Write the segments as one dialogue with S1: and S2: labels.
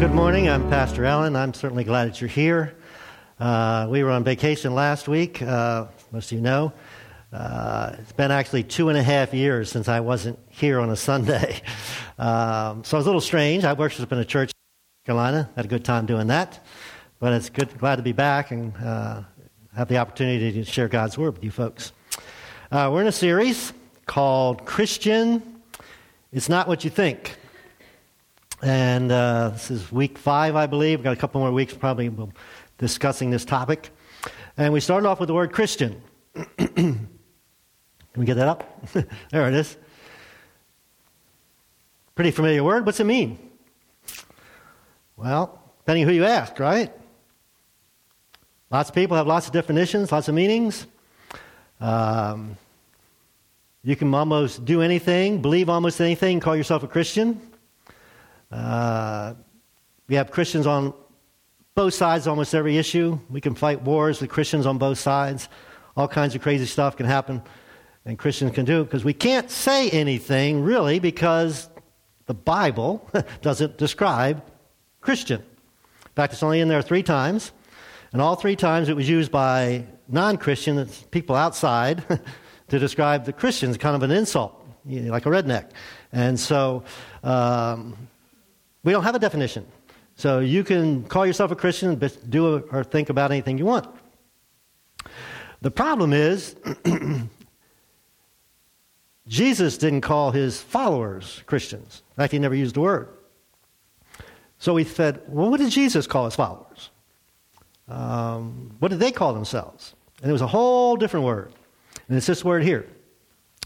S1: good morning. I'm Pastor Allen. I'm certainly glad that you're here. Uh, we were on vacation last week, uh, most of you know. Uh, it's been actually two and a half years since I wasn't here on a Sunday. Um, so it was a little strange. I worship in a church in Carolina. Had a good time doing that. But it's good, glad to be back and uh, have the opportunity to share God's Word with you folks. Uh, we're in a series called Christian, It's Not What You Think. And uh, this is week five, I believe. We've got a couple more weeks probably discussing this topic. And we started off with the word Christian. Can we get that up? there it is. Pretty familiar word. What's it mean? Well, depending who you ask, right? Lots of people have lots of definitions, lots of meanings. Um, you can almost do anything, believe almost anything, call yourself a Christian. Uh, we have Christians on both sides almost every issue. We can fight wars with Christians on both sides. All kinds of crazy stuff can happen, and Christians can do it because we can't say anything really because the Bible doesn't describe Christian. In fact, it's only in there three times, and all three times it was used by non Christian people outside, to describe the Christians, kind of an insult, like a redneck. And so um, we don't have a definition. So you can call yourself a Christian, but do or think about anything you want. The problem is, Jesus didn't call his followers Christians. In fact, he never used the word. So we said, well, what did Jesus call his followers? Um, what did they call themselves? And it was a whole different word. And it's this word here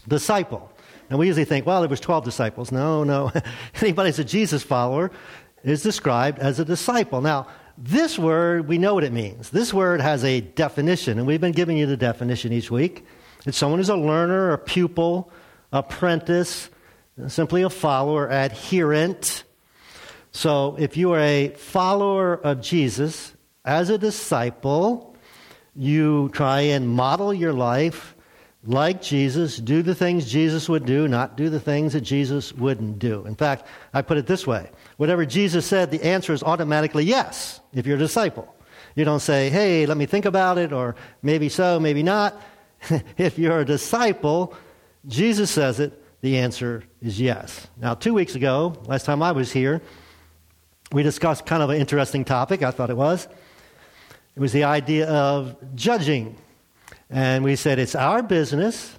S1: disciple. And we usually think, well, there was 12 disciples. No, no. Anybody who's a Jesus follower is described as a disciple. Now, this word, we know what it means. This word has a definition, and we've been giving you the definition each week. It's someone who's a learner, a pupil, apprentice, simply a follower, adherent. So if you are a follower of Jesus, as a disciple, you try and model your life like Jesus, do the things Jesus would do, not do the things that Jesus wouldn't do. In fact, I put it this way whatever Jesus said, the answer is automatically yes if you're a disciple. You don't say, hey, let me think about it, or maybe so, maybe not. if you're a disciple, Jesus says it, the answer is yes. Now, two weeks ago, last time I was here, we discussed kind of an interesting topic, I thought it was. It was the idea of judging and we said it's our business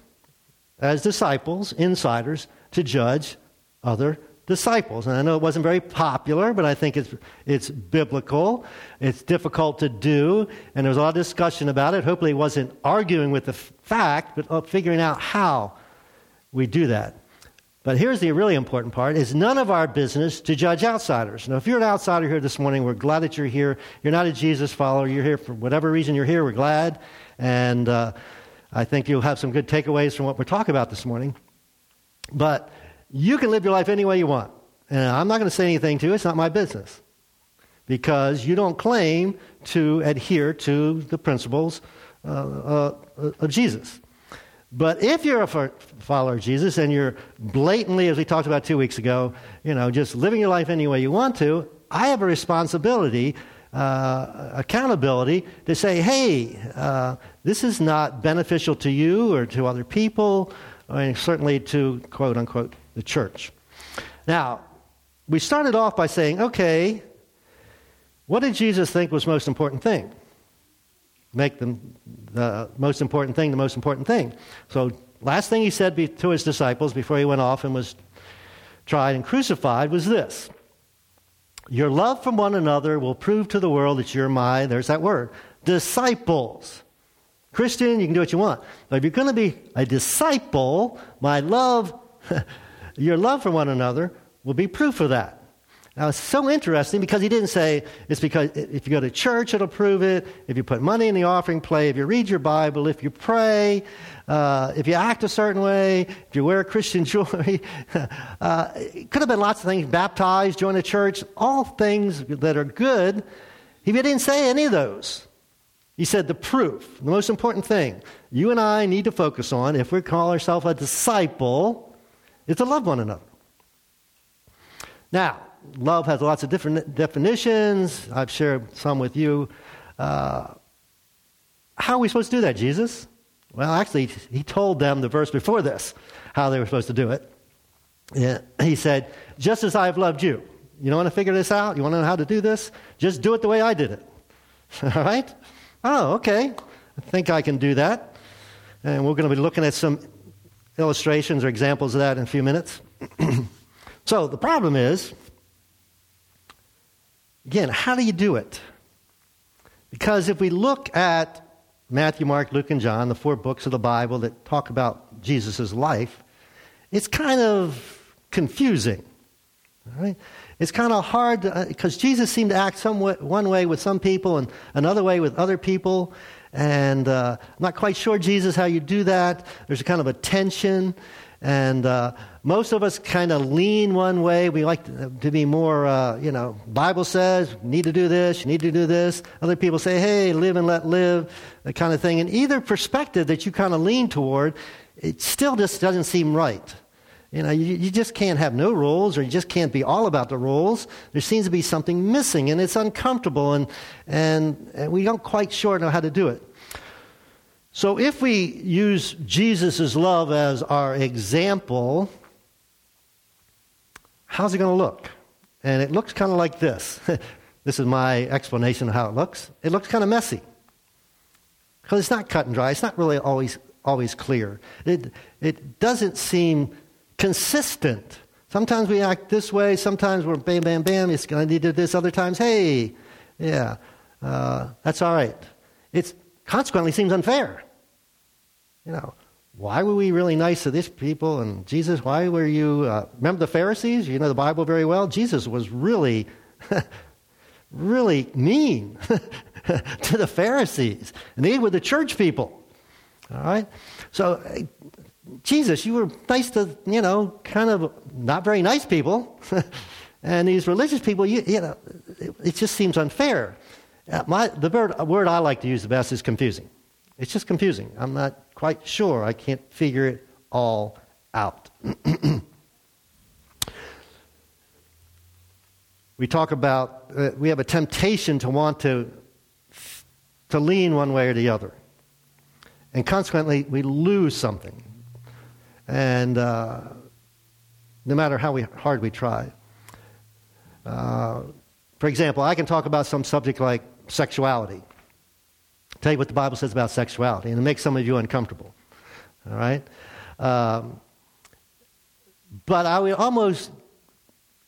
S1: as disciples, insiders, to judge other disciples. And I know it wasn't very popular, but I think it's, it's biblical. It's difficult to do, and there was a lot of discussion about it. Hopefully, it wasn't arguing with the fact, but uh, figuring out how we do that. But here's the really important part it's none of our business to judge outsiders. Now, if you're an outsider here this morning, we're glad that you're here. You're not a Jesus follower. You're here for whatever reason you're here. We're glad. And uh, I think you'll have some good takeaways from what we're talking about this morning. But you can live your life any way you want. And I'm not going to say anything to you, it's not my business. Because you don't claim to adhere to the principles uh, uh, of Jesus. But if you're a follower of Jesus and you're blatantly, as we talked about two weeks ago, you know, just living your life any way you want to, I have a responsibility uh, accountability to say, hey, uh, this is not beneficial to you or to other people, and certainly to quote unquote the church. Now, we started off by saying, okay, what did Jesus think was most important thing? Make the, the most important thing the most important thing. So, last thing he said to his disciples before he went off and was tried and crucified was this your love for one another will prove to the world that you're my, there's that word, disciples. Christian, you can do what you want. But if you're going to be a disciple, my love, your love for one another will be proof of that. Now, it's so interesting because he didn't say it's because if you go to church, it'll prove it. If you put money in the offering plate, if you read your Bible, if you pray, uh, if you act a certain way, if you wear Christian jewelry. uh, it could have been lots of things baptized, join a church, all things that are good. He didn't say any of those. He said the proof, the most important thing you and I need to focus on if we call ourselves a disciple is to love one another. Now, love has lots of different definitions. I've shared some with you. Uh, how are we supposed to do that, Jesus? Well, actually, he told them the verse before this how they were supposed to do it. Yeah, he said, Just as I have loved you. You don't want to figure this out? You want to know how to do this? Just do it the way I did it. All right? Oh, okay. I think I can do that. And we're going to be looking at some illustrations or examples of that in a few minutes. so the problem is, again, how do you do it? Because if we look at Matthew, Mark, Luke, and John, the four books of the Bible that talk about Jesus' life, it's kind of confusing. Right? It's kind of hard because uh, Jesus seemed to act some way, one way with some people and another way with other people. And uh, I'm not quite sure, Jesus, how you do that. There's a kind of a tension. And uh, most of us kind of lean one way. We like to, to be more, uh, you know, Bible says, need to do this, you need to do this. Other people say, hey, live and let live, that kind of thing. And either perspective that you kind of lean toward, it still just doesn't seem right. You know, you, you just can't have no rules, or you just can't be all about the rules. There seems to be something missing, and it's uncomfortable, and, and, and we don't quite sure know how to do it. So, if we use Jesus' love as our example, how's it going to look? And it looks kind of like this. this is my explanation of how it looks. It looks kind of messy because it's not cut and dry. It's not really always always clear. It it doesn't seem consistent. Sometimes we act this way, sometimes we're bam, bam, bam, it's going to need to do this, other times, hey, yeah, uh, that's all right. It consequently seems unfair. You know, why were we really nice to these people? And Jesus, why were you, uh, remember the Pharisees? You know the Bible very well. Jesus was really, really mean to the Pharisees. And they were the church people. All right? So Jesus, you were nice to, you know, kind of not very nice people. and these religious people, you, you know, it, it, just seems unfair. Uh, my, the word, word I like to use the best is confusing. It's just confusing. I'm not quite sure. I can't figure it all out. we talk about, uh, we have a temptation to want to, to lean one way or the other. And consequently, we lose something. And uh, no matter how we, hard we try. Uh, for example, I can talk about some subject like sexuality. Tell you what the Bible says about sexuality, and it makes some of you uncomfortable. All right? Um, but I would almost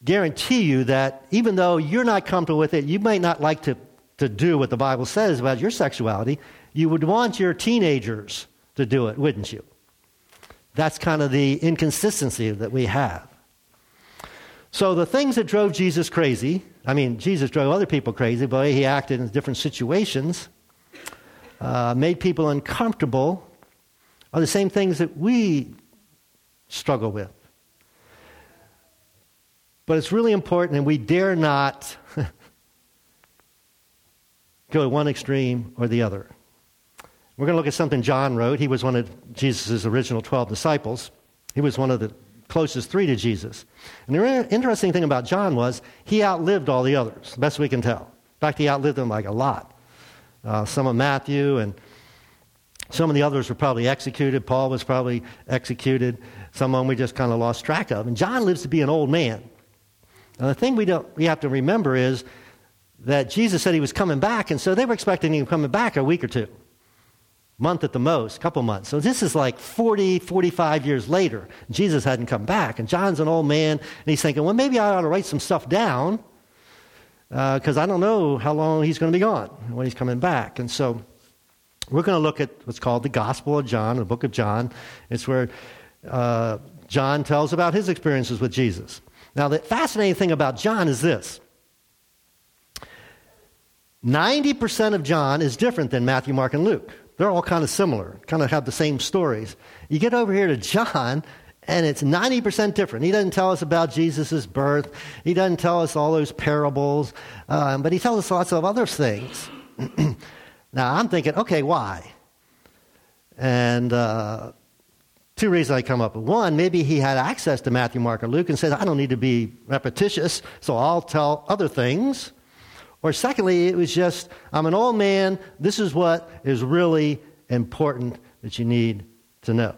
S1: guarantee you that even though you're not comfortable with it, you might not like to, to do what the Bible says about your sexuality. You would want your teenagers to do it, wouldn't you? That's kind of the inconsistency that we have. So the things that drove Jesus crazy, I mean, Jesus drove other people crazy, but he acted in different situations, uh, made people uncomfortable, are the same things that we struggle with. But it's really important, and we dare not go to one extreme or the other. We're going to look at something John wrote. He was one of Jesus' original 12 disciples. He was one of the closest three to Jesus. And the interesting thing about John was he outlived all the others, best we can tell. In fact, he outlived them like a lot. Uh, some of Matthew and some of the others were probably executed. Paul was probably executed. Some of them we just kind of lost track of. And John lives to be an old man. Now, the thing we, don't, we have to remember is that Jesus said he was coming back, and so they were expecting him coming back a week or two month at the most, a couple months. So this is like 40, 45 years later. Jesus hadn't come back. And John's an old man, and he's thinking, well, maybe I ought to write some stuff down because uh, I don't know how long he's going to be gone when he's coming back. And so we're going to look at what's called the Gospel of John, the book of John. It's where uh, John tells about his experiences with Jesus. Now, the fascinating thing about John is this 90% of John is different than Matthew, Mark, and Luke. They're all kind of similar, kind of have the same stories. You get over here to John, and it's 90% different. He doesn't tell us about Jesus' birth, he doesn't tell us all those parables, um, but he tells us lots of other things. now, I'm thinking, okay, why? And uh, Two reasons I come up with. One, maybe he had access to Matthew, Mark, or Luke and said, I don't need to be repetitious, so I'll tell other things. Or secondly, it was just, I'm an old man, this is what is really important that you need to know.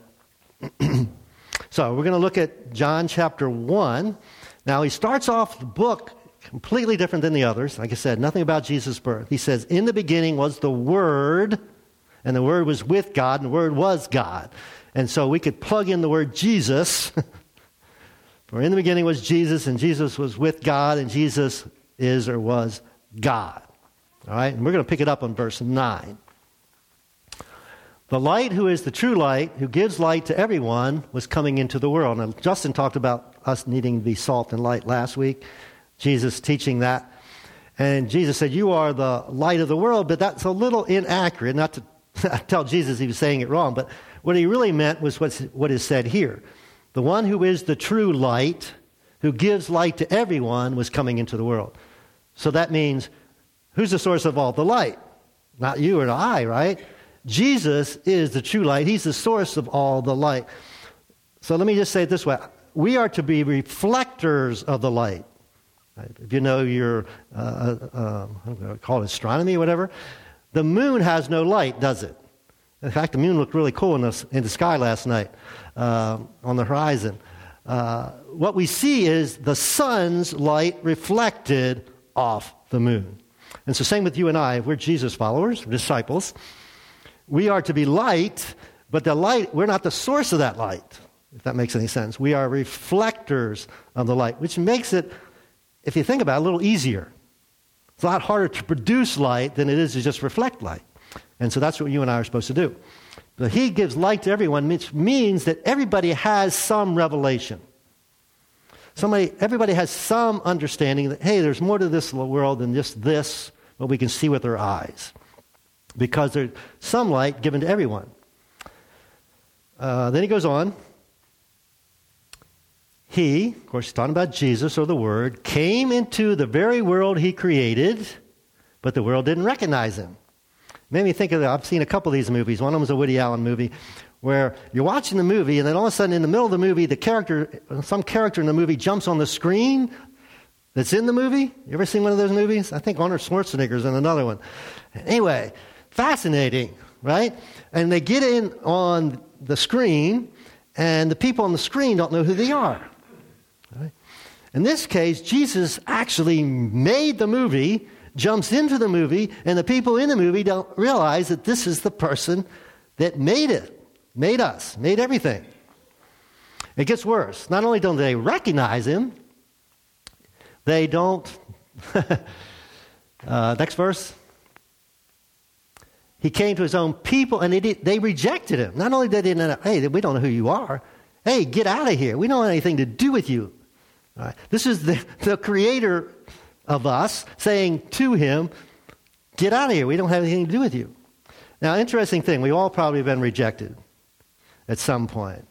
S1: so we're going to look at John chapter 1. Now, he starts off the book completely different than the others. Like I said, nothing about Jesus' birth. He says, In the beginning was the Word, and the Word was with God, and the Word was God. And so we could plug in the word Jesus. For in the beginning was Jesus, and Jesus was with God, and Jesus is or was God. All right? And we're going to pick it up on verse 9. The light, who is the true light, who gives light to everyone, was coming into the world. Justin talked about us needing to be salt and light last week, Jesus teaching that. And Jesus said, You are the light of the world, but that's a little inaccurate. Not to tell Jesus he was saying it wrong, but what he really meant was what's, what is said here. The one who is the true light, who gives light to everyone, was coming into the world. So that means who's the source of all the light? Not you or I, right? Jesus is the true light. He's the source of all the light. So let me just say it this way we are to be reflectors of the light. If you know your, uh, uh, uh, call it astronomy or whatever, the moon has no light, does it? In fact, the moon looked really cool in the, in the sky last night uh, on the horizon. Uh, what we see is the sun's light reflected off the moon. And so, same with you and I. We're Jesus followers, disciples, we are to be light, but the light, we're not the source of that light, if that makes any sense. We are reflectors of the light, which makes it, if you think about it, a little easier. It's a lot harder to produce light than it is to just reflect light. And so that's what you and I are supposed to do. But he gives light to everyone, which means that everybody has some revelation. Somebody, everybody has some understanding that, hey, there's more to this world than just this, what we can see with our eyes. Because there's some light given to everyone. Uh, then he goes on. He, of course, he's talking about Jesus or the Word, came into the very world he created, but the world didn't recognize him made me think of. I've seen a couple of these movies. One of them was a Woody Allen movie where you're watching the movie, and then all of a sudden, in the middle of the movie, the character, some character in the movie jumps on the screen that's in the movie. You ever seen one of those movies? I think Arnold Schwarzenegger's in another one. Anyway, fascinating, right? And they get in on the screen, and the people on the screen don't know who they are. Right? In this case, Jesus actually made the movie jumps into the movie, and the people in the movie don't realize that this is the person that made it, made us, made everything. It gets worse. Not only don't they recognize him, they don't. uh, next verse. He came to his own people and they, did, they rejected him. Not only did they not, hey, we don't know who you are. Hey, get out of here. We don't have anything to do with you. This is the, the creator of us saying to him, Get out of here. We don't have anything to do with you. Now, interesting thing, we all probably been rejected at some point.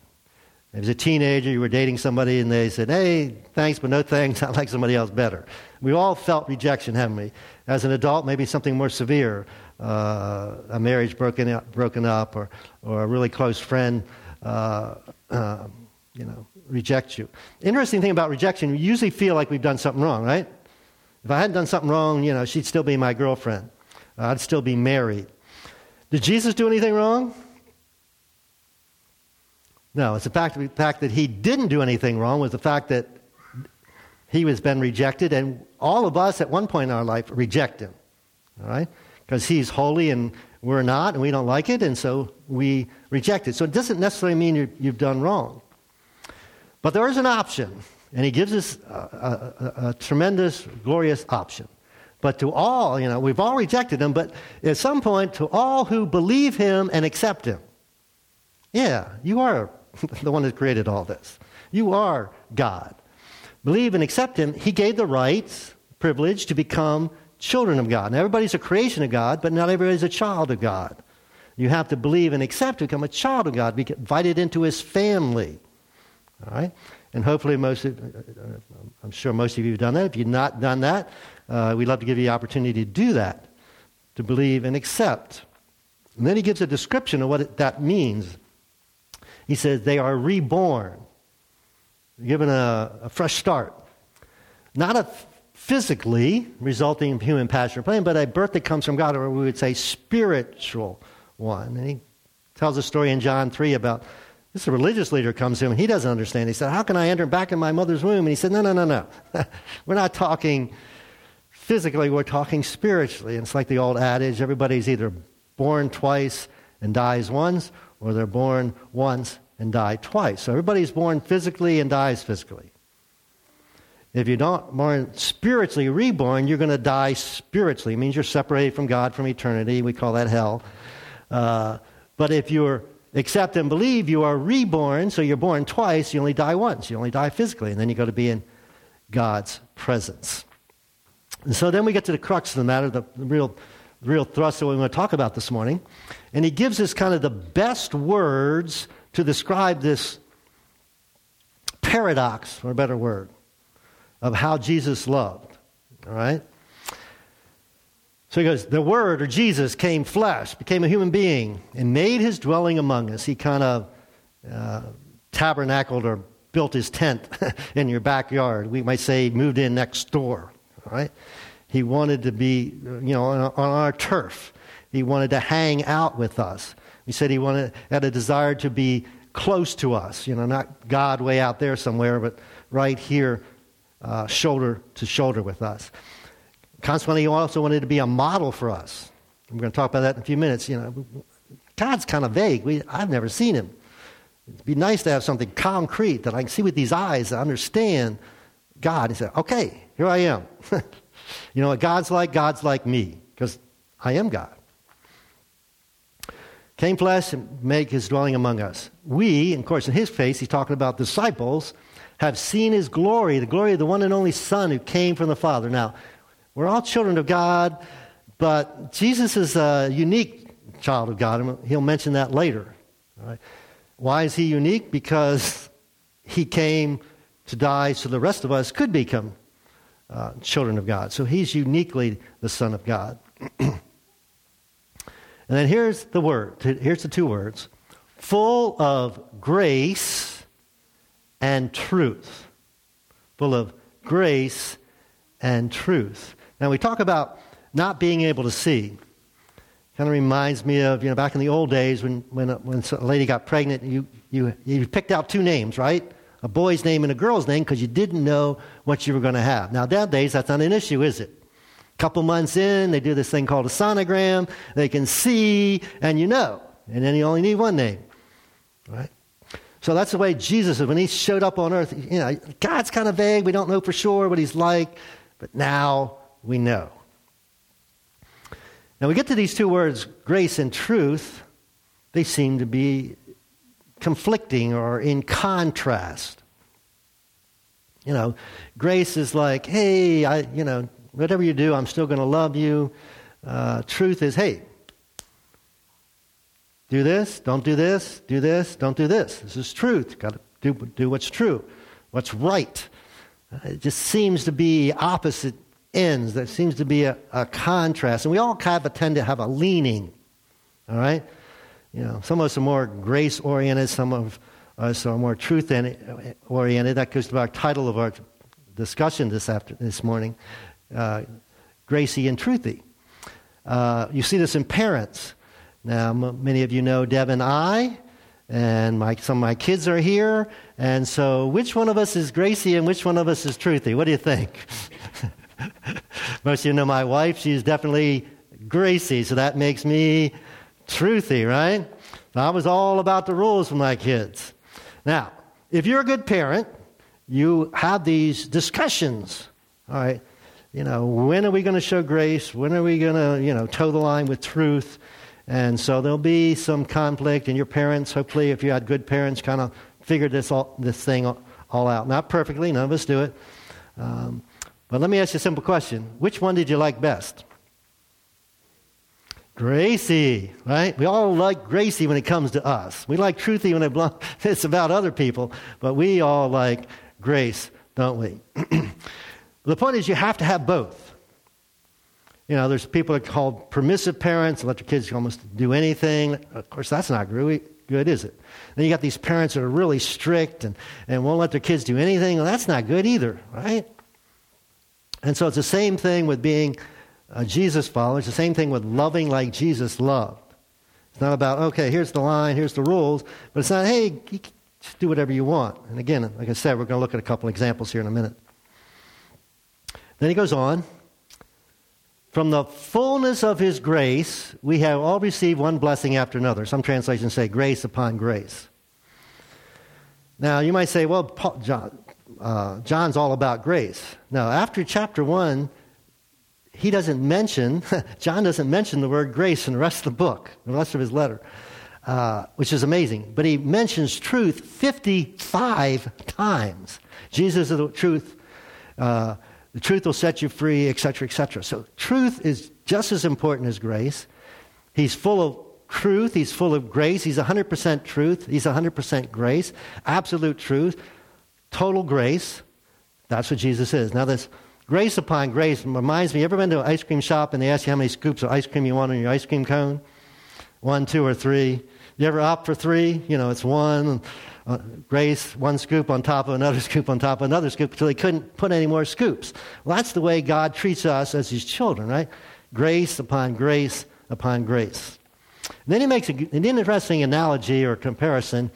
S1: As a teenager, you were dating somebody and they said, Hey, thanks, but no thanks. I like somebody else better. We all felt rejection, haven't we? As an adult, maybe something more severe uh, a marriage broken up, broken up or, or a really close friend. Uh, uh, you know, rejects you. Interesting thing about rejection, we usually feel like we've done something wrong, right? If I hadn't done something wrong, you know, she'd still be my girlfriend. I'd still be married. Did Jesus do anything wrong? No, it's the fact, the fact that he didn't do anything wrong was the fact that he was been rejected, and all of us at one point in our life reject him. All right? Because he's holy and we're not, and we don't like it, and so we reject it. So it doesn't necessarily mean you you've done wrong. But there is an option. And he gives us a, a, a, tremendous, glorious option. But to all, you know, we've all rejected him, but at some point, to all who believe him and accept him, yeah, you are the one that created all this. You are God. Believe and accept him. He gave the rights, privilege to become children of God. Now, everybody's a creation of God, but not everybody's a child of God. You have to believe and accept to become a child of God, be invited into his family. All right? And hopefully, most of, I'm sure most of you have done that. If you've not done that, uh, we'd love to give you the opportunity to do that, to believe and accept. And then he gives a description of what it, that means. he says they are reborn, given a, a fresh start. Not a physically resulting in human passion or pain, but a birth that comes from God, or we would say spiritual one. And he tells a story in John 3 about this religious leader comes to him and he doesn't understand. He said, How can I enter back in my mother's womb? And he said, No, no, no, no. we're not talking physically, we're talking spiritually. And it's like the old adage everybody's either born twice and dies once, or they're born once and die twice. So everybody's born physically and dies physically. If you're not born spiritually reborn, you're going to die spiritually. It means you're separated from God from eternity. We call that hell. Uh, but if you're accept and believe you are reborn, so you're born twice, you only die once. You only die physically, and then you go to be in God's presence. And so then we get to the crux of the matter, the, real, real thrust that we want to talk about this morning. And he gives us kind of the best words to describe this paradox, for a better word, of how Jesus loved. All right? So he goes, The Word, or Jesus, came flesh, became a human being, and made his dwelling among us. He kind of uh, tabernacled or built his tent in your backyard. We might say he moved in next door. All right? He wanted to be, you know, on, on our turf. He wanted to hang out with us. He said he wanted, had a desire to be close to us, you know, not God way out there somewhere, but right here, uh, shoulder to shoulder with us. Consequently, he also wanted to be a model for us. We're going to talk about that in a few minutes. You know, God's kind of vague. We, I've never seen him. It'd be nice to have something concrete that I can see with these eyes and understand God. He said, okay, here I am. you know what God's like? God's like me, because I am God. Came flesh and make his dwelling among us. We, of course, in his face, he's talking about disciples, have seen his glory, the glory of the one and only Son who came from the Father. Now, we're all children of God, but Jesus is a unique child of God, he'll mention that later. Right? Why is he unique? Because he came to die so the rest of us could become uh, children of God. So he's uniquely the Son of God. and then here's the word. Here's the two words full of grace and truth. Full of grace and truth. Now, we talk about not being able to see. Kind of reminds me of, you know, back in the old days when, when, a, when a lady got pregnant, you, you, you picked out two names, right? A boy's name and a girl's name because you didn't know what you were going to have. Now, nowadays, that's not an issue, is it? A couple months in, they do this thing called a sonogram. They can see, and you know. And then you only need one name, right? So that's the way Jesus is. When he showed up on earth, you know, God's kind of vague. We don't know for sure what he's like. But now we know. Now we get to these two words, grace and truth, they seem to be conflicting or in contrast. You know, grace is like, hey, I, you know, whatever you do, I'm still going to love you. Uh, truth is, hey, do this, don't do this, do this, don't do this. This is truth. Got to do, do what's true, what's right. It just seems to be opposite ends. There seems to be a, a contrast. And we all kind of tend to have a leaning. All right? You know, some of us are more grace oriented, some of us are more truth oriented. That goes to our title of our discussion this, after, this morning uh, Gracie and Truthie. Uh, you see this in parents. Now, m- many of you know Deb and I, and my, some of my kids are here. And so, which one of us is Gracie and which one of us is Truthie? What do you think? Most of you know my wife. She's definitely Gracie, so that makes me Truthie, right? I was all about the rules for my kids. Now, if you're a good parent, you have these discussions. All right, you know, when are we going to show grace? When are we going to, you know, toe the line with truth? And so there'll be some conflict, and your parents, hopefully, if you had good parents, kind of figured this all, this thing all out. Not perfectly, none of us do it. Um, but let me ask you a simple question. Which one did you like best? Gracie, right? We all like Gracie when it comes to us. We like Truthie when it's about other people, but we all like grace, don't we? the point is, you have to have both. You know, there's people that are called permissive parents, let their kids almost do anything. Of course, that's not really good, is it? Then you got these parents that are really strict and, and won't let their kids do anything. Well, that's not good either, right? And so it's the same thing with being a Jesus follower. It's the same thing with loving like Jesus loved. It's not about, okay, here's the line, here's the rules, but it's not, hey, do whatever you want. And again, like I said, we're going to look at a couple examples here in a minute. Then he goes on. From the fullness of his grace, we have all received one blessing after another. Some translations say grace upon grace. Now, you might say, well, Paul, John, uh, John's all about grace. Now, after chapter 1, he doesn't mention, John doesn't mention the word grace in the rest of the book, the rest of his letter, uh, which is amazing. But he mentions truth 55 times. Jesus is the truth. Uh, the truth will set you free, etc., etc. So, truth is just as important as grace. He's full of truth, he's full of grace, he's 100% truth, he's 100% grace, absolute truth, total grace. That's what Jesus is. Now, this grace upon grace reminds me ever been to an ice cream shop and they ask you how many scoops of ice cream you want on your ice cream cone? One, two, or three. You ever opt for three? You know, it's one uh, grace, one scoop on top of another scoop on top of another scoop until they couldn't put any more scoops. Well, that's the way God treats us as his children, right? Grace upon grace upon grace. And then he makes an interesting analogy or comparison.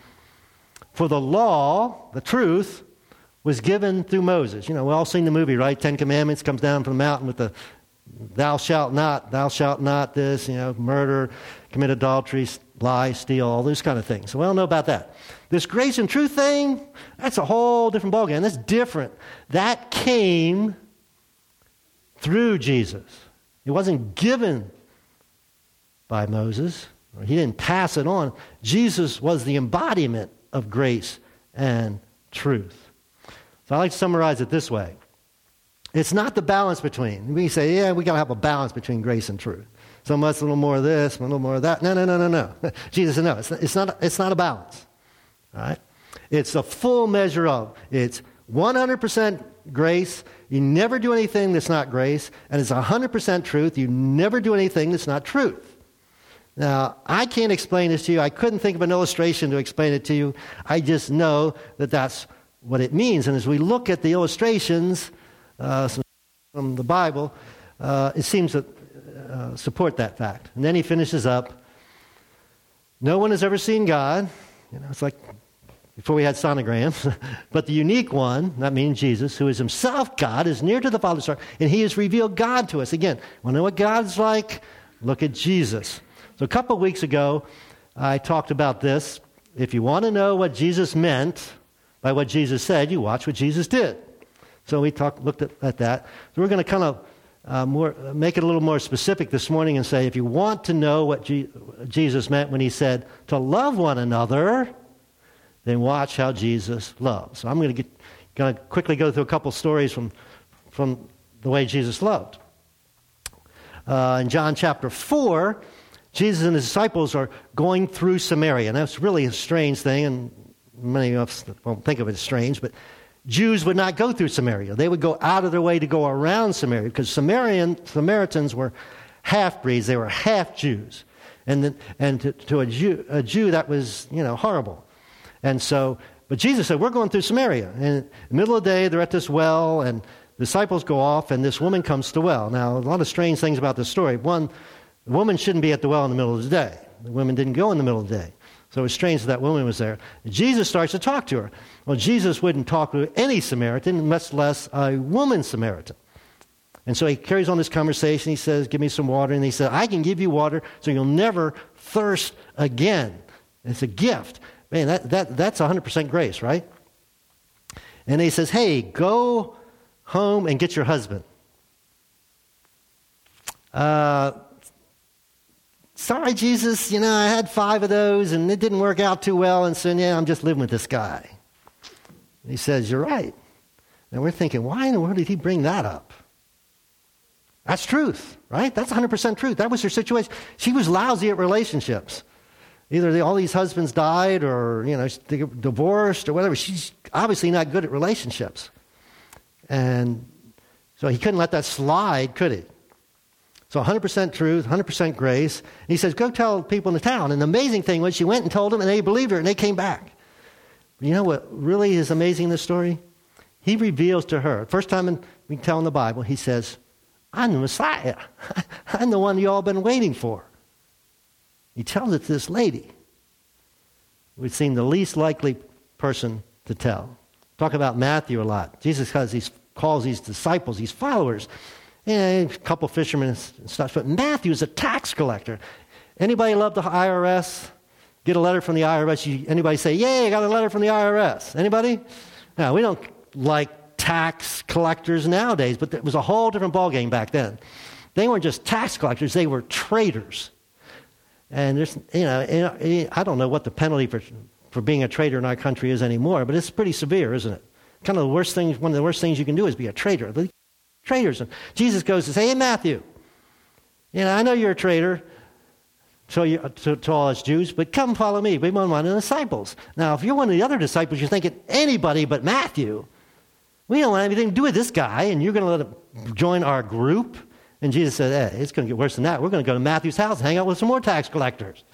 S1: For the law, the truth, was given through Moses. You know, we've all seen the movie, right? Ten Commandments comes down from the mountain with the thou shalt not, thou shalt not this, you know, murder, commit adultery, lie, steal, all those kind of things. So we all know about that. This grace and truth thing, that's a whole different ballgame. That's different. That came through Jesus. It wasn't given by Moses. He didn't pass it on. Jesus was the embodiment of grace and truth. So I like to summarize it this way. It's not the balance between. We say, yeah, we got to have a balance between grace and truth. So much, a little more of this, a little more of that. No, no, no, no, no. Jesus said, no, it's not, it's not, it's not a balance. All right? It's a full measure of. It's 100% grace. You never do anything that's not grace. And it's 100% truth. You never do anything that's not truth. Now, I can't explain this to you. I couldn't think of an illustration to explain it to you. I just know that that's what it means. And as we look at the illustrations uh, from the Bible, uh, it seems to uh, support that fact. And then he finishes up No one has ever seen God. You know, it's like before we had sonograms. but the unique one, that means Jesus, who is himself God, is near to the Father's heart, and he has revealed God to us. Again, want to know what God's like? Look at Jesus. So a couple weeks ago, I talked about this. If you want to know what Jesus meant by what Jesus said, you watch what Jesus did. So we talked, looked at, at that. So we're going to kind of uh, more, make it a little more specific this morning and say if you want to know what Jesus meant when he said to love one another, then watch how Jesus loves. So I'm going to, going to quickly go through a couple stories from, from the way Jesus loved. Uh, in John chapter 4, Jesus and his disciples are going through Samaria. And that's really a strange thing, and many of us won't think of it as strange, but Jews would not go through Samaria. They would go out of their way to go around Samaria because Samarian, Samaritans were half breeds, they were half Jews. And, the, and to, to a, Jew, a Jew, that was, you know, horrible. And so, but Jesus said, We're going through Samaria. And in the middle of the day, they're at this well, and disciples go off, and this woman comes to the well. Now, a lot of strange things about this story. One, the woman shouldn't be at the well in the middle of the day. The women didn't go in the middle of the day. So it was strange that that woman was there. Jesus starts to talk to her. Well, Jesus wouldn't talk to any Samaritan, much less a woman Samaritan. And so he carries on this conversation. He says, Give me some water. And he said, I can give you water so you'll never thirst again. It's a gift. Man, that, that, that's 100% grace, right? And he says, Hey, go home and get your husband. Uh, sorry, Jesus, you know, I had five of those and it didn't work out too well, and so yeah, I'm just living with this guy. And he says, You're right. And we're thinking, why in the world did he bring that up? That's truth, right? That's 100% truth. That was her situation. She was lousy at relationships. Either all these husbands died or, you know, divorced or whatever. She's obviously not good at relationships. And so he couldn't let that slide, could he? So 100% truth, 100% grace. And he says, Go tell people in the town. And the amazing thing was, she went and told them, and they believed her, and they came back. But you know what really is amazing in this story? He reveals to her, first time in, we can tell in the Bible, he says, I'm the Messiah. I'm the one you all been waiting for. He tells it to this lady. We seem the least likely person to tell. Talk about Matthew a lot. Jesus has these, calls these disciples, these followers, and a couple fishermen and stuff. But Matthew is a tax collector. Anybody love the IRS? Get a letter from the IRS. You, anybody say, "Yay, I got a letter from the IRS"? Anybody? No, we don't like tax collectors nowadays, but it was a whole different ballgame back then. They weren't just tax collectors; they were traitors. And there's, you know, I don't know what the penalty for for being a traitor in our country is anymore, but it's pretty severe, isn't it? Kind of the worst thing, one of the worst things you can do is be a traitor. Traitors. And Jesus goes to say, Hey, Matthew, you know, I know you're a traitor to, you, to, to, all us Jews, but come follow me. Be one of the disciples. Now, if you're one of the other disciples, you're thinking anybody but Matthew. We don't want anything to do with this guy, and you're going to let him join our group. And Jesus said, hey, it's going to get worse than that. We're going to go to Matthew's house and hang out with some more tax collectors.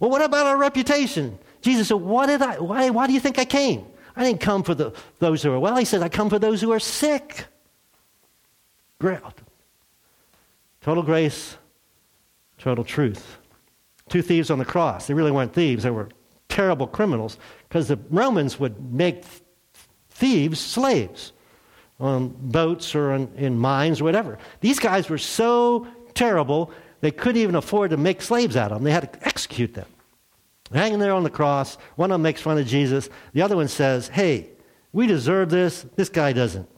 S1: Well, what about our reputation? Jesus said, what did I, why, why do you think I came? I didn't come for the, those who are well. He said, I come for those who are sick. Total grace, total truth. Two thieves on the cross. They really weren't thieves, they were terrible criminals because the Romans would make thieves slaves on boats or in mines or whatever. These guys were so terrible, they couldn't even afford to make slaves out of them. They had to execute them. Hanging there on the cross, one of them makes fun of Jesus. The other one says, Hey, we deserve this. This guy doesn't.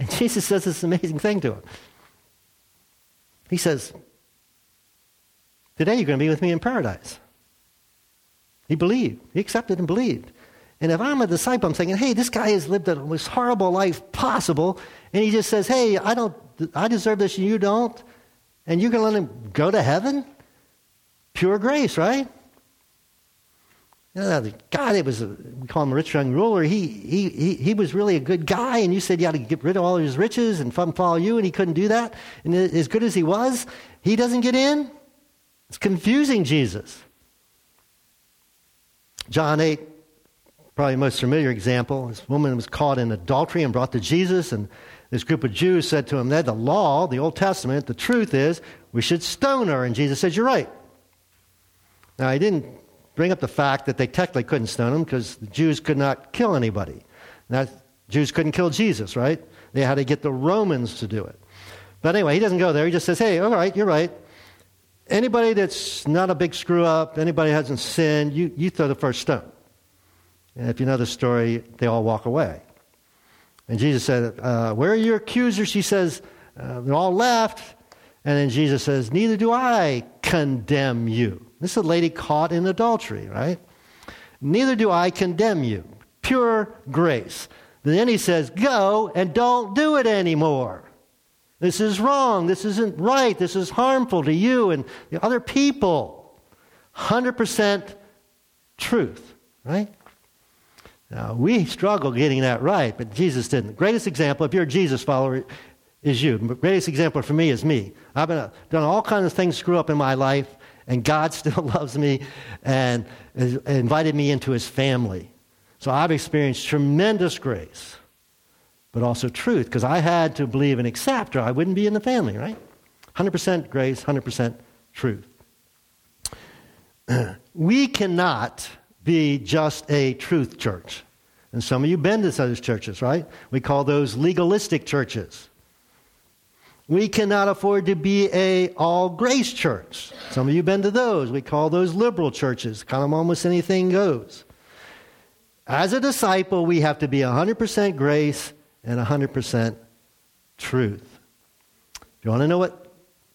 S1: And Jesus says this amazing thing to him. He says, Today you're going to be with me in paradise. He believed. He accepted and believed. And if I'm a disciple, I'm thinking, hey, this guy has lived the most horrible life possible, and he just says, hey, I don't, I deserve this, and you don't, and you're going to let him go to heaven? Pure grace, right? You know, God, it was a, we call him a rich young ruler. He, he, he, he was really a good guy, and you said you had to get rid of all his riches and follow you, and he couldn't do that. And as good as he was, he doesn't get in. It's confusing Jesus. John 8, probably the most familiar example. This woman was caught in adultery and brought to Jesus, and this group of Jews said to him, that the law, the Old Testament, the truth is we should stone her. And Jesus said, You're right. Now, he didn't bring up the fact that they technically couldn't stone him because the Jews could not kill anybody. Now, Jews couldn't kill Jesus, right? They had to get the Romans to do it. But anyway, he doesn't go there. He just says, hey, all right, you're right. Anybody that's not a big screw up, anybody hasn't sinned, you, you throw the first stone. And if you know the story, they all walk away. And Jesus said, uh, Where are your accusers? He says, uh, They're all left. And then Jesus says, Neither do I condemn you. This is a lady caught in adultery, right? Neither do I condemn you. Pure grace. Then he says, Go and don't do it anymore. This is wrong. This isn't right. This is harmful to you and the other people. 100% truth, right? Now, we struggle getting that right, but Jesus didn't. Greatest example, if you're a Jesus follower, is you. Greatest example for me is me. I've been, done all kinds of things screw up in my life, and God still loves me and invited me into his family. So I've experienced tremendous grace, but also truth, because I had to believe and accept, or I wouldn't be in the family, right? 100% grace, 100% truth. we cannot be just a truth church. And some of you been to those churches, right? We call those legalistic churches. We cannot afford to be a all grace church. Some of you have been to those. We call those liberal churches. Kind of almost anything goes. As a disciple, we have to be 100% grace and 100% truth. If you want to know what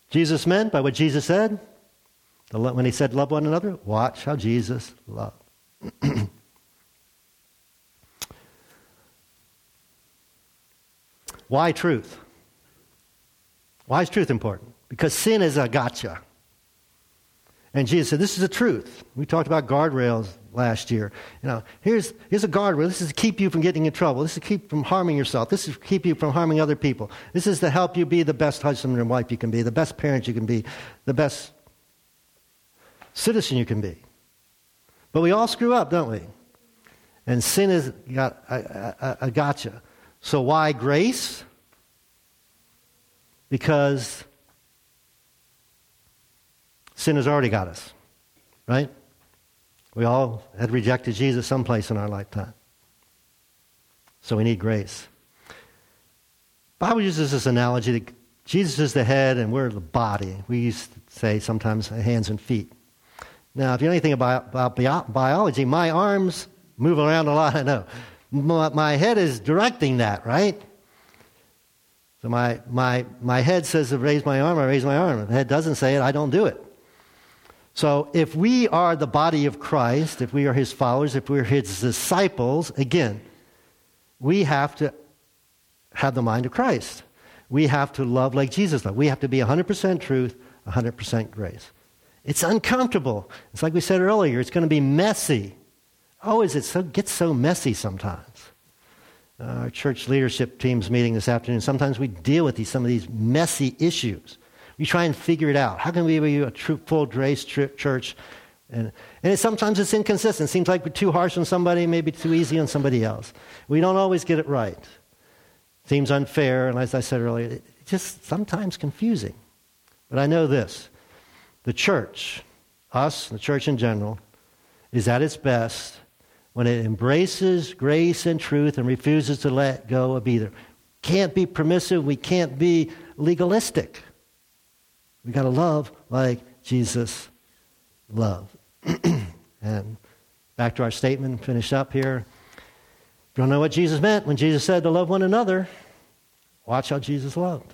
S1: Jesus meant by what Jesus said, when he said, Love one another, watch how Jesus loved. Why truth? Why is truth important? Because sin is a gotcha. And Jesus said, This is the truth. We talked about guardrails last year. You know, here's, here's a guardrail. This is to keep you from getting in trouble. This is to keep from harming yourself. This is to keep you from harming other people. This is to help you be the best husband and wife you can be, the best parent you can be, the best citizen you can be. But we all screw up, don't we? And sin is got a, a, a gotcha. So why grace? Because sin has already got us, right? We all had rejected Jesus someplace in our lifetime. So we need grace. Bible uses this analogy that Jesus is the head and we're the body. We used to say sometimes hands and feet. Now, if you know anything about, about bio- biology, my arms move around a lot, I know. My, my head is directing that, right? So my, my, my head says to raise my arm, I raise my arm. If the head doesn't say it, I don't do it. So if we are the body of Christ, if we are his followers, if we're his disciples, again, we have to have the mind of Christ. We have to love like Jesus loved. We have to be 100% truth, 100% grace. It's uncomfortable. It's like we said earlier, it's going to be messy. Oh, is it so gets so messy sometimes. Our church leadership team's meeting this afternoon. Sometimes we deal with these, some of these messy issues. We try and figure it out. How can we be a true, full grace church? And, and it, sometimes it's inconsistent. It seems like we're too harsh on somebody, maybe too easy on somebody else. We don't always get it right. Seems unfair, and as I said earlier, it's just sometimes confusing. But I know this the church, us, the church in general, is at its best when it embraces grace and truth and refuses to let go of either. Can't be permissive, we can't be legalistic. We got to love like Jesus loved. and back to our statement, finish up here. If you don't know what Jesus meant when Jesus said to love one another, watch how Jesus loved.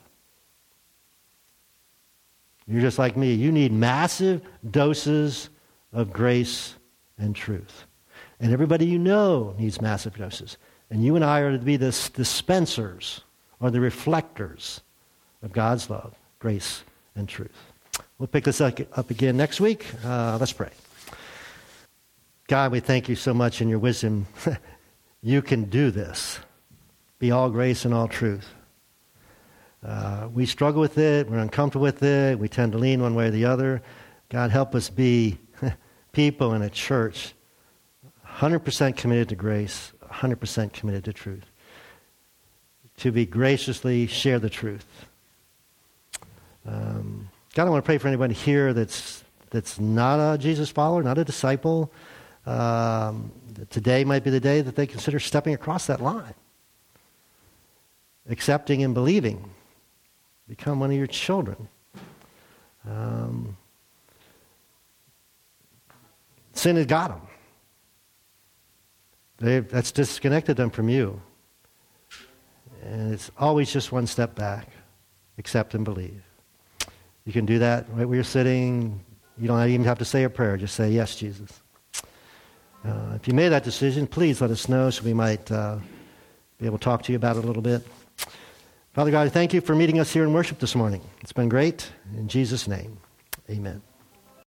S1: You're just like me. You need massive doses of grace and truth. And everybody you know needs massive doses. And you and I are to be the dispensers or the reflectors of God's love, grace, and truth. We'll pick this up again next week. Uh, let's pray. God, we thank you so much in your wisdom. you can do this. Be all grace and all truth. Uh, we struggle with it. We're uncomfortable with it. We tend to lean one way or the other. God, help us be people in a church 100% committed to grace, 100% committed to truth. To be graciously share the truth. Um, God, I want to pray for anybody here that's, that's not a Jesus follower, not a disciple. Um, today might be the day that they consider stepping across that line, accepting and believing become one of your children. Um, sin has got them. They've, that's disconnected them from you. And it's always just one step back. Accept and believe. You can do that right where you're sitting. You don't even have to say a prayer. Just say, Yes, Jesus. Uh, if you made that decision, please let us know so we might uh, be able to talk to you about it a little bit. Father God, thank you for meeting us here in worship this morning. It's been great. In Jesus' name, amen.